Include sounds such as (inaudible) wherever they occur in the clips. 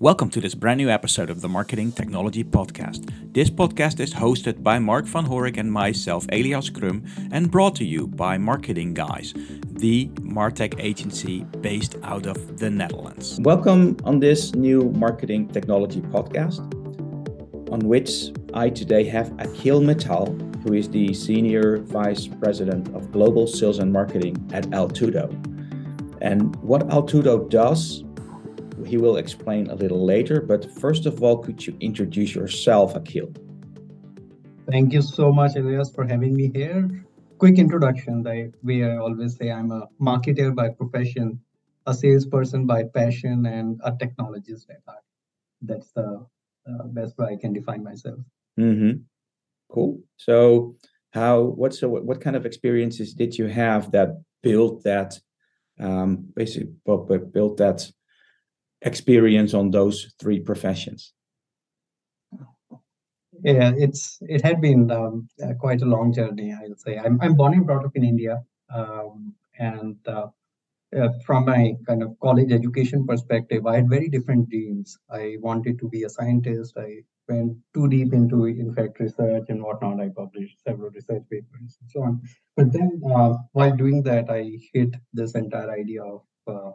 Welcome to this brand new episode of the Marketing Technology Podcast. This podcast is hosted by Mark van Horik and myself, Elias Krum, and brought to you by Marketing Guys, the Martech agency based out of the Netherlands. Welcome on this new Marketing Technology Podcast, on which I today have Akhil Mittal, who is the Senior Vice President of Global Sales and Marketing at Altudo. And what Altudo does he will explain a little later. But first of all, could you introduce yourself, Akhil? Thank you so much, Elias, for having me here. Quick introduction. The way I always say, I'm a marketer by profession, a salesperson by passion, and a technologist at heart. That's the uh, best way I can define myself. Mm-hmm. Cool. So, how? What? So, what, what kind of experiences did you have that built that? Um, basically, built that experience on those three professions? Yeah, it's it had been um, uh, quite a long journey. I would say I'm I'm born and brought up in India, um, and uh, uh, from my kind of college education perspective, I had very different dreams. I wanted to be a scientist. I went too deep into, in fact, research and whatnot. I published several research papers and so on. But then, uh, while doing that, I hit this entire idea of uh,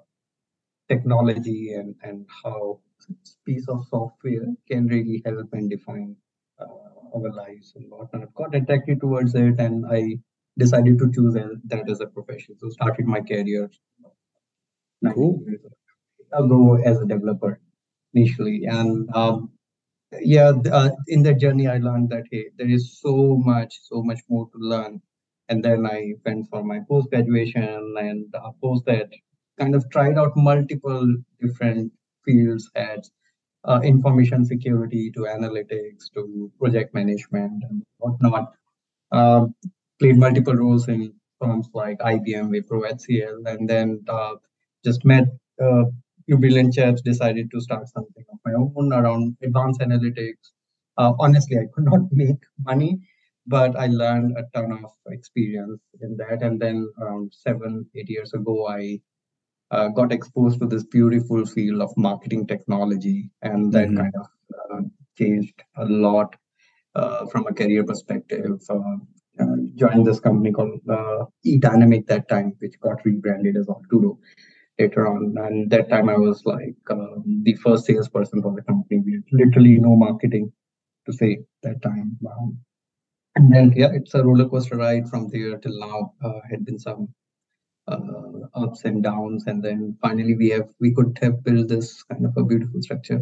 technology and, and how this piece of software can really help and define uh, our lives and whatnot. Got attracted towards it, and I decided to choose that as a profession. So started my career cool. ago as a developer initially, and um, yeah, uh, in that journey I learned that hey, there is so much, so much more to learn. And then I went for my post graduation, and uh, post that kind of tried out multiple different fields at uh, information security to analytics to project management and whatnot. Uh, played multiple roles in firms like IBM, Wipro, HCL, and then uh, just met uh, few brilliant decided to start something of my own around advanced analytics. Uh, honestly, I could (laughs) not make money, but I learned a ton of experience in that. And then around seven, eight years ago, I uh, got exposed to this beautiful field of marketing technology, and that mm-hmm. kind of uh, changed a lot uh, from a career perspective. Uh, uh, joined this company called uh, eDynamic that time, which got rebranded as Altudo later on. And that time I was like um, the first salesperson for the company. We had literally no marketing to say that time. Um, and then yeah, it's a roller coaster ride from there till now. Uh, had been some Uh, ups and downs and then finally we have we could have built this kind of a beautiful structure.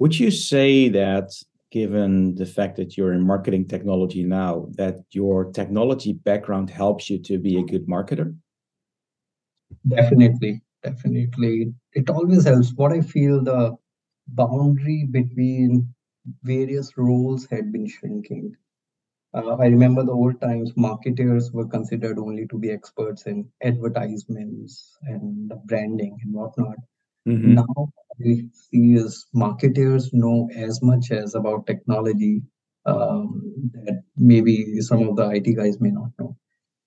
Would you say that given the fact that you're in marketing technology now that your technology background helps you to be a good marketer? Definitely definitely. It always helps. What i feel the boundary between various roles had been shrinking uh, I remember the old times, marketers were considered only to be experts in advertisements and branding and whatnot. Mm-hmm. Now, we see is marketers know as much as about technology um, that maybe some of the IT guys may not know.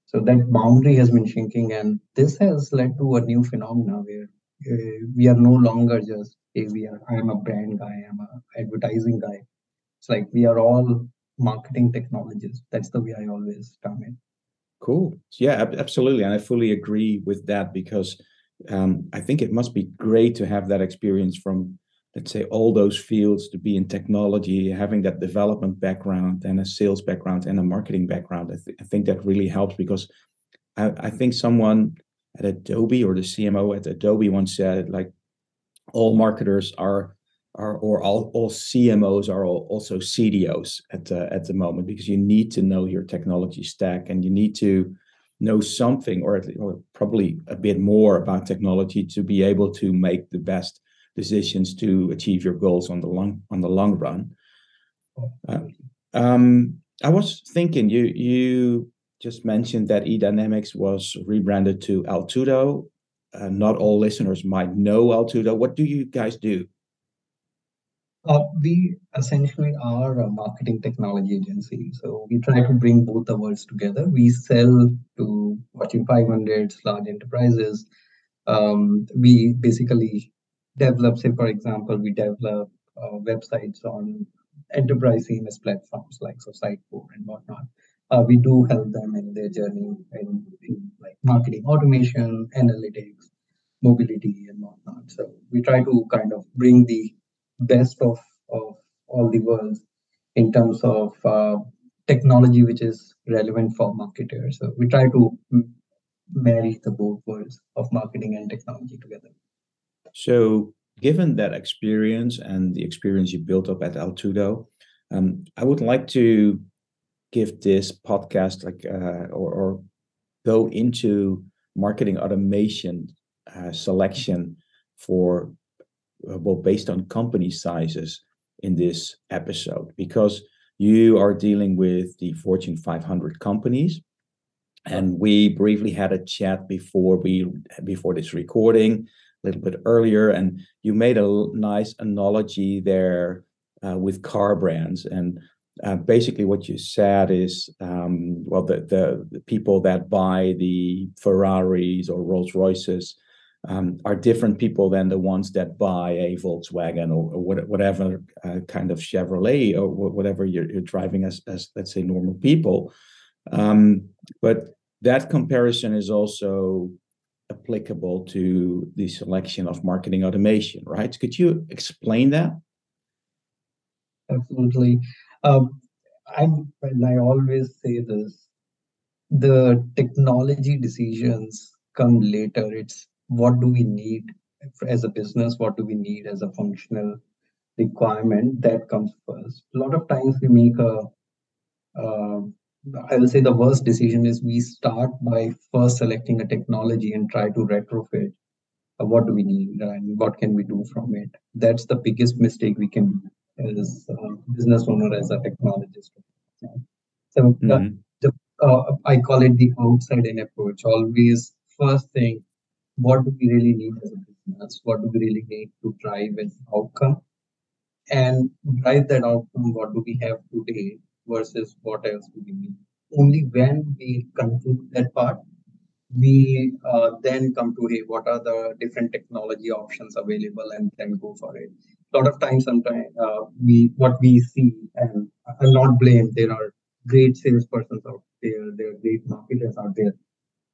So that boundary has been shrinking, and this has led to a new phenomena where uh, we are no longer just hey, we are. I'm a brand guy. I'm a advertising guy. It's like we are all marketing technologies. That's the way I always term it. Cool. Yeah, absolutely. And I fully agree with that because um, I think it must be great to have that experience from, let's say, all those fields to be in technology, having that development background and a sales background and a marketing background. I, th- I think that really helps because I, I think someone at Adobe or the CMO at Adobe once said, like, all marketers are are or all, all CMOs are all, also CDOs at the, at the moment because you need to know your technology stack and you need to know something or, or probably a bit more about technology to be able to make the best decisions to achieve your goals on the long on the long run. Uh, um, I was thinking you you just mentioned that eDynamics was rebranded to Altudo. Uh, not all listeners might know Altudo. What do you guys do? Uh, we essentially are a marketing technology agency. So we try to bring both the worlds together. We sell to Fortune 500 large enterprises. Um, we basically develop, say, for example, we develop uh, websites on enterprise CMS platforms like so Sitecore and whatnot. Uh, we do help them in their journey in, in like marketing automation, analytics, mobility, and whatnot. So we try to kind of bring the best of, of all the worlds in terms of uh, technology which is relevant for marketers. So we try to marry the both worlds of marketing and technology together. So, given that experience and the experience you built up at Altudo, um, I would like to give this podcast like uh, or, or, go into marketing automation uh, selection for well based on company sizes in this episode because you are dealing with the Fortune 500 companies. And we briefly had a chat before we before this recording a little bit earlier and you made a nice analogy there uh, with car brands. And uh, basically what you said is um, well the, the, the people that buy the ferraris or rolls royces um, are different people than the ones that buy a Volkswagen or, or whatever uh, kind of Chevrolet or whatever you're, you're, driving as, as, let's say, normal people. Um, but that comparison is also applicable to the selection of marketing automation, right? Could you explain that? Absolutely. Um, I'm, and I always say this the technology decisions come later. It's what do we need as a business? What do we need as a functional requirement that comes first? A lot of times we make a uh, I will say the worst decision is we start by first selecting a technology and try to retrofit uh, what do we need and what can we do from it. That's the biggest mistake we can do as a business owner as a technologist. So mm-hmm. the, uh, i call it the outside in approach. Always first thing what do we really need as a business? What do we really need to drive an outcome? And drive that outcome, what do we have today versus what else do we need? Only when we conclude that part, we uh, then come to hey, what are the different technology options available, and then go for it. A lot of times, sometimes uh, we what we see, and I'll not blame. There are great salespersons out there, there are great marketers out there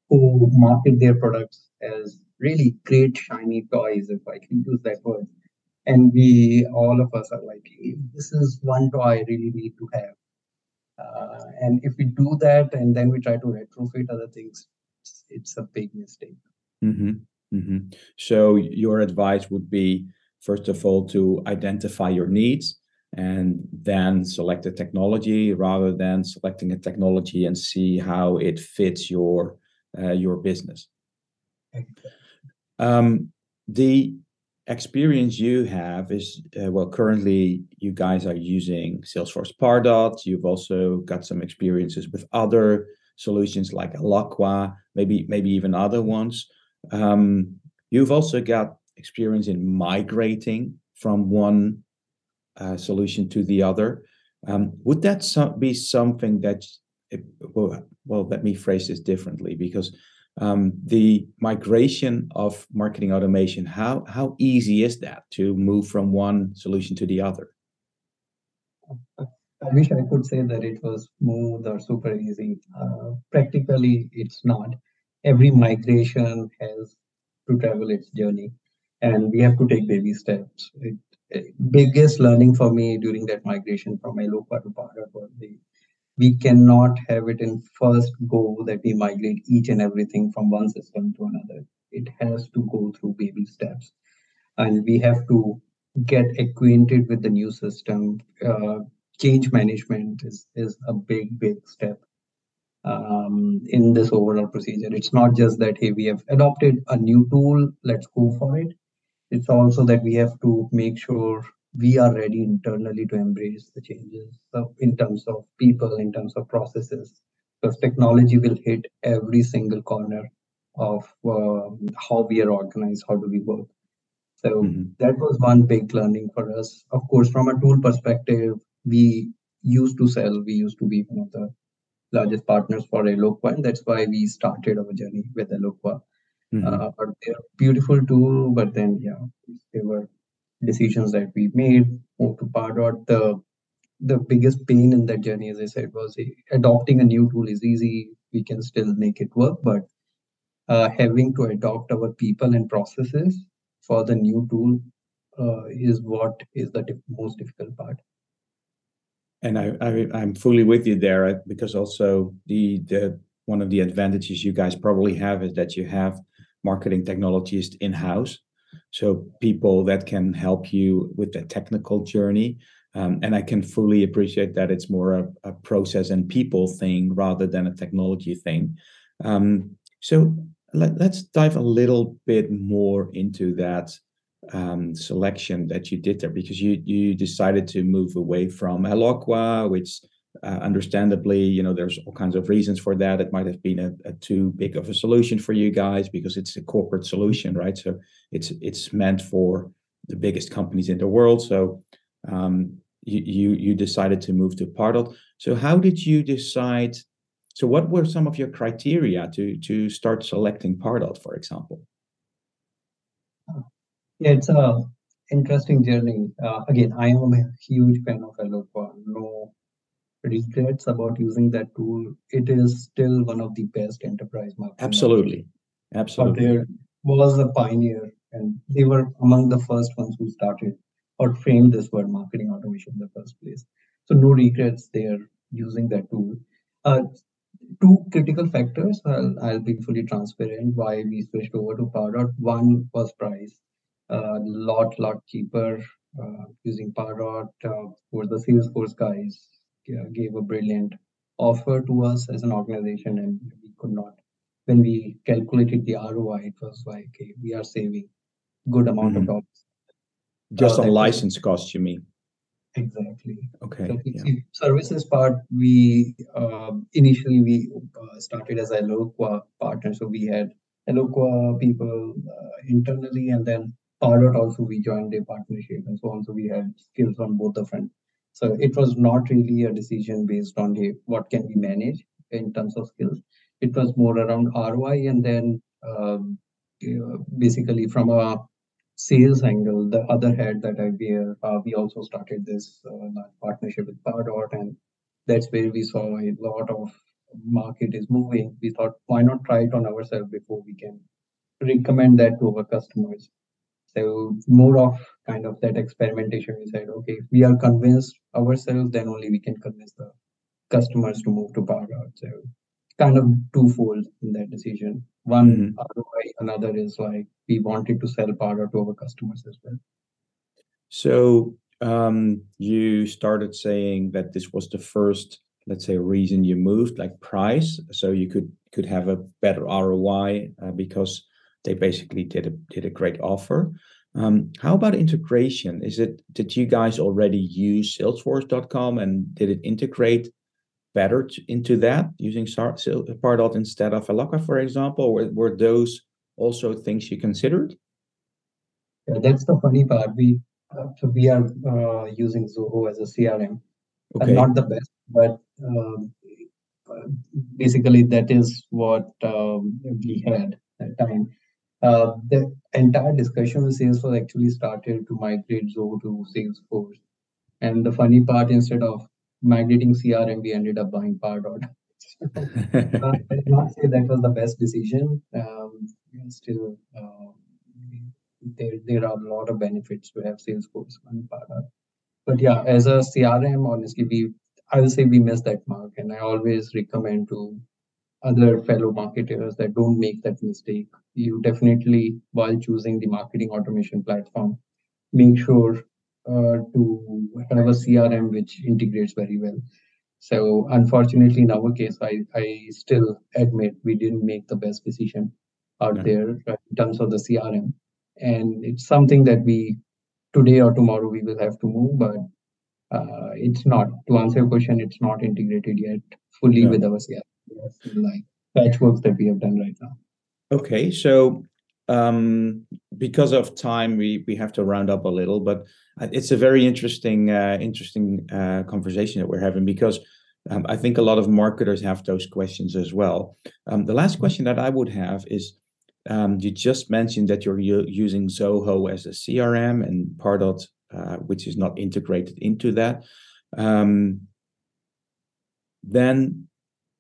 who market their products as really great shiny toys, if I can use that word. And we, all of us are like, this is one toy I really need to have. Uh, and if we do that and then we try to retrofit other things, it's, it's a big mistake. Mm-hmm. Mm-hmm. So your advice would be, first of all, to identify your needs and then select a technology rather than selecting a technology and see how it fits your uh, your business. Um, the experience you have is uh, well currently you guys are using salesforce pardot. You've also got some experiences with other solutions like Eloqua, maybe maybe even other ones. Um, you've also got experience in migrating from one uh, solution to the other. Um, would that so- be something that well, well let me phrase this differently because um, the migration of marketing automation how how easy is that to move from one solution to the other? I wish i could say that it was smooth or super easy. Uh, practically it's not. Every migration has to travel its journey and we have to take baby steps. It, it, biggest learning for me during that migration from Eloqua to Pardot was the we cannot have it in first go that we migrate each and everything from one system to another. It has to go through baby steps. And we have to get acquainted with the new system. Uh, change management is, is a big, big step um, in this overall procedure. It's not just that, hey, we have adopted a new tool, let's go for it. It's also that we have to make sure we are ready internally to embrace the changes so in terms of people, in terms of processes, because technology will hit every single corner of um, how we are organized, how do we work. So mm-hmm. that was one big learning for us. Of course, from a tool perspective, we used to sell, we used to be one of the largest partners for Eloqua, and that's why we started our journey with Eloqua. Mm-hmm. Uh, but they're beautiful tool, but then yeah, they were decisions that we made. Move to Pardot. The the biggest pain in that journey, as I said, was adopting a new tool is easy. We can still make it work, but uh, having to adopt our people and processes for the new tool uh, is what is the most difficult part. And I, I am fully with you there uh, because also the the one of the advantages you guys probably have is that you have marketing technologists in house, so people that can help you with the technical journey. Um, and I can fully appreciate that it's more a, a, process and people thing rather than a technology thing. Um, so let, us dive a little bit more into that um, selection that you did there because you you decided to move away from Eloqua, which uh, understandably, you know, there's all kinds of reasons for that. It might have been a, a, too big of a solution for you guys because it's a corporate solution, right? So it's it's meant for the biggest companies in the world. So um, you, you you decided to move to Pardot. So how did you decide? So what were some of your criteria to to start selecting Pardot, for example? Yeah, it's a interesting journey. Uh, again, I am a huge fan of Eloqua. No regrets about using that tool. It is still one of the best enterprise marketing. Absolutely, absolutely. But there was a pioneer, and they were among the first ones who started or framed this word marketing automation in the first place. So no regrets there using that tool. Uh, two critical factors. I'll, I'll be fully transparent why we switched over to Pardot. One was price a lot, lot cheaper uh, using Pardot. Uh, for the Salesforce guys gave a brilliant offer to us as an organization, and we could not. When we calculated the ROI, it was like okay, we are saving good amount mm-hmm. of dollars. Just uh, on license costs, you mean? Exactly. Okay. So yeah. services part, we uh, initially we uh, started as a Eloqua partner, so we had Eloqua people uh, internally, and then Pardot also we joined a partnership and so on. So we had skills on both the front. So it was not really a decision based on hey, what can we manage in terms of skills. It was more around ROI and then um, basically from a sales angle, the other head that I wear, uh, we also started this uh, partnership with Pardot and that's where we saw a lot of market is moving. We thought, why not try it on ourselves before we can recommend that to our customers. So more of kind of that experimentation. We said, okay, if we are convinced ourselves, then only we can convince the customers to move to Pardot. So kind of twofold in that decision. One mm-hmm. ROI, another is like we wanted to sell Pardot to our customers as well. So um, you started saying that this was the first, let's say, reason you moved, like price, so you could could have a better ROI uh, because they basically did a did a great offer. Um, how about integration? Is it did you guys already use Salesforce.com and did it integrate better to, into that using Pardot instead of Eloqua, for example? Were, were those also things you considered? Yeah, that's the funny part. We uh, so we are uh, using Zoho as a CRM. Uh, okay. not the best, but um, basically that is what um, we had at that time. Uh, the entire discussion with Salesforce actually started to migrate Zoho to Salesforce. And the funny part, instead of migrating CRM, we ended up buying Pardot. (laughs) uh, I not say that was the best decision. Um, still, uh, there, there are a lot of benefits to have Salesforce and Pardot. But yeah, as a CRM, honestly, we I will say we missed that mark, and I always recommend to other fellow marketers that don't make that mistake. You definitely, while choosing the marketing automation platform, make sure uh, to have a CRM which integrates very well. So unfortunately, in our case, I, I still admit we didn't make the best decision out yeah. there in terms of the CRM. And it's something that we today or tomorrow we will have to move, but uh, it's not. To answer your question, it's not integrated yet fully yeah. with our CRM like patchworks that we have done right now. Okay, so um, because of time, we we have to round up a little, but uh, it's a very interesting uh, interesting uh, conversation that we're having because um, I think a lot of marketers have those questions as well. Um, the last question that I would have is Um, you just mentioned that you're using Zoho as a CRM and Pardot, uh, which is not integrated into that. Um, then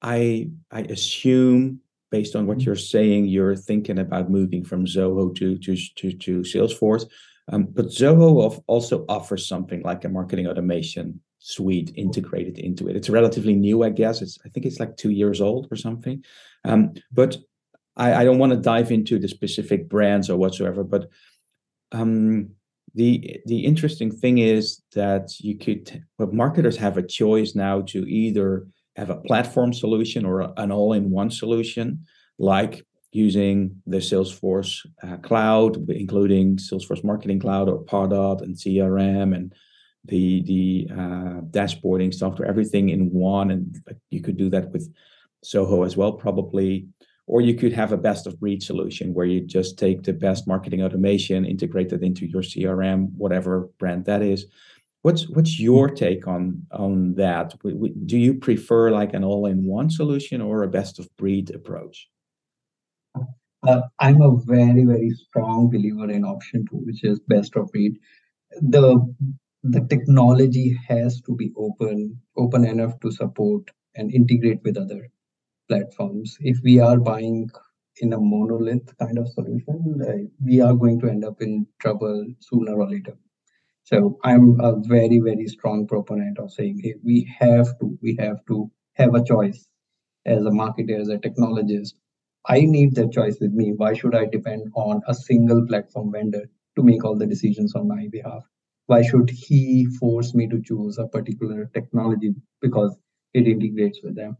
I I assume based on what mm-hmm. you're saying, you're thinking about moving from Zoho to to to, to Salesforce. Um, but Zoho also offers something like a marketing automation suite integrated into it. It's relatively new, I guess. It's I think it's like two years old or something. Um, but I, I don't want to dive into the specific brands or whatsoever. But um, the the interesting thing is that you could, but marketers have a choice now to either have a platform solution or an all-in-one solution, like using the Salesforce uh, cloud, including Salesforce Marketing Cloud or Pardot and CRM and the the uh, dashboarding software, everything in one, and you could do that with Zoho as well, probably. Or you could have a best of breed solution where you just take the best marketing automation, integrate it into your CRM, whatever brand that is. What's what's your take on on that? Do you prefer like an all-in-one solution or a best of breed approach? Uh, I'm a very very strong believer in option two, which is best of breed. The the technology has to be open open enough to support and integrate with other platforms if we are buying in a monolith kind of solution uh, we are going to end up in trouble sooner or later so i'm a very very strong proponent of saying hey we have to we have to have a choice as a marketer as a technologist. I need that choice with me. Why should i depend on a single platform vendor to make all the decisions on my behalf? Why should he force me to choose a particular technology because it integrates with them?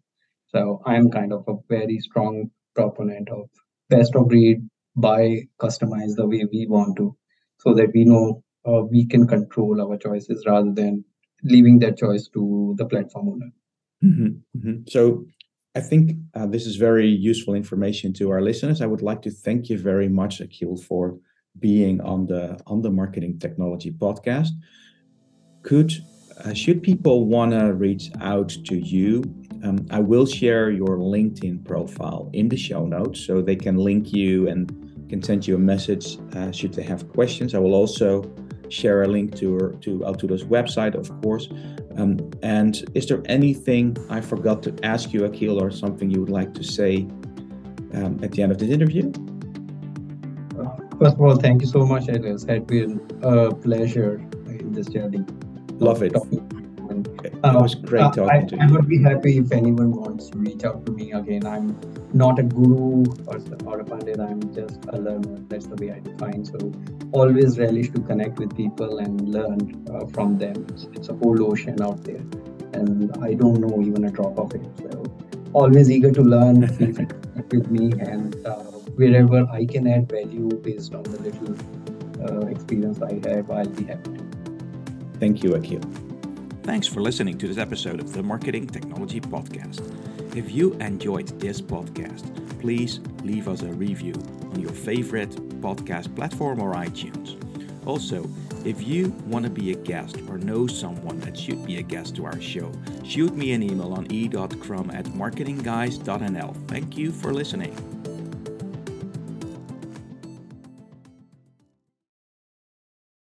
So i'm kind of a very strong proponent of best of breed buy customize the way we want to so that we know uh, we can control our choices rather than leaving that choice to the platform owner mm-hmm, mm-hmm. so I think uh, this is very useful information to our listeners. I would like to thank you very much, Akhil, for being on the on the marketing technology podcast could uh, should people want to reach out to you um, i will share your linkedin profile in the show notes so they can link you and can send you a message uh, should they have questions i will also share a link to to Altudo's website of course um, and is there anything i forgot to ask you akhil or something you would like to say um, at the end of this interview First of all, thank you so much, It has been a pleasure in this journey. Love it. it was great uh, talking I, to you. I would be happy if anyone wants to reach out to me again. I'm not a guru or, or a pandit. I'm just a learner. That's the way I define. So always relish to connect with people and learn uh, from them. It's, it's, a whole ocean out there, and I don't know even a drop of it. So always eager to learn. (laughs) with me and. Uh, wherever I can add value based on the little uh, experience I have, I'll be happy to. Thank you, Akhil. Thanks for listening to this episode of the Marketing Technology Podcast. If you enjoyed this podcast, please leave us a review on your favorite podcast platform or iTunes. Also, if you want to be a guest or know someone that should be a guest to our show, shoot me an email on e.crum at marketingguys.nl. Thank you for listening.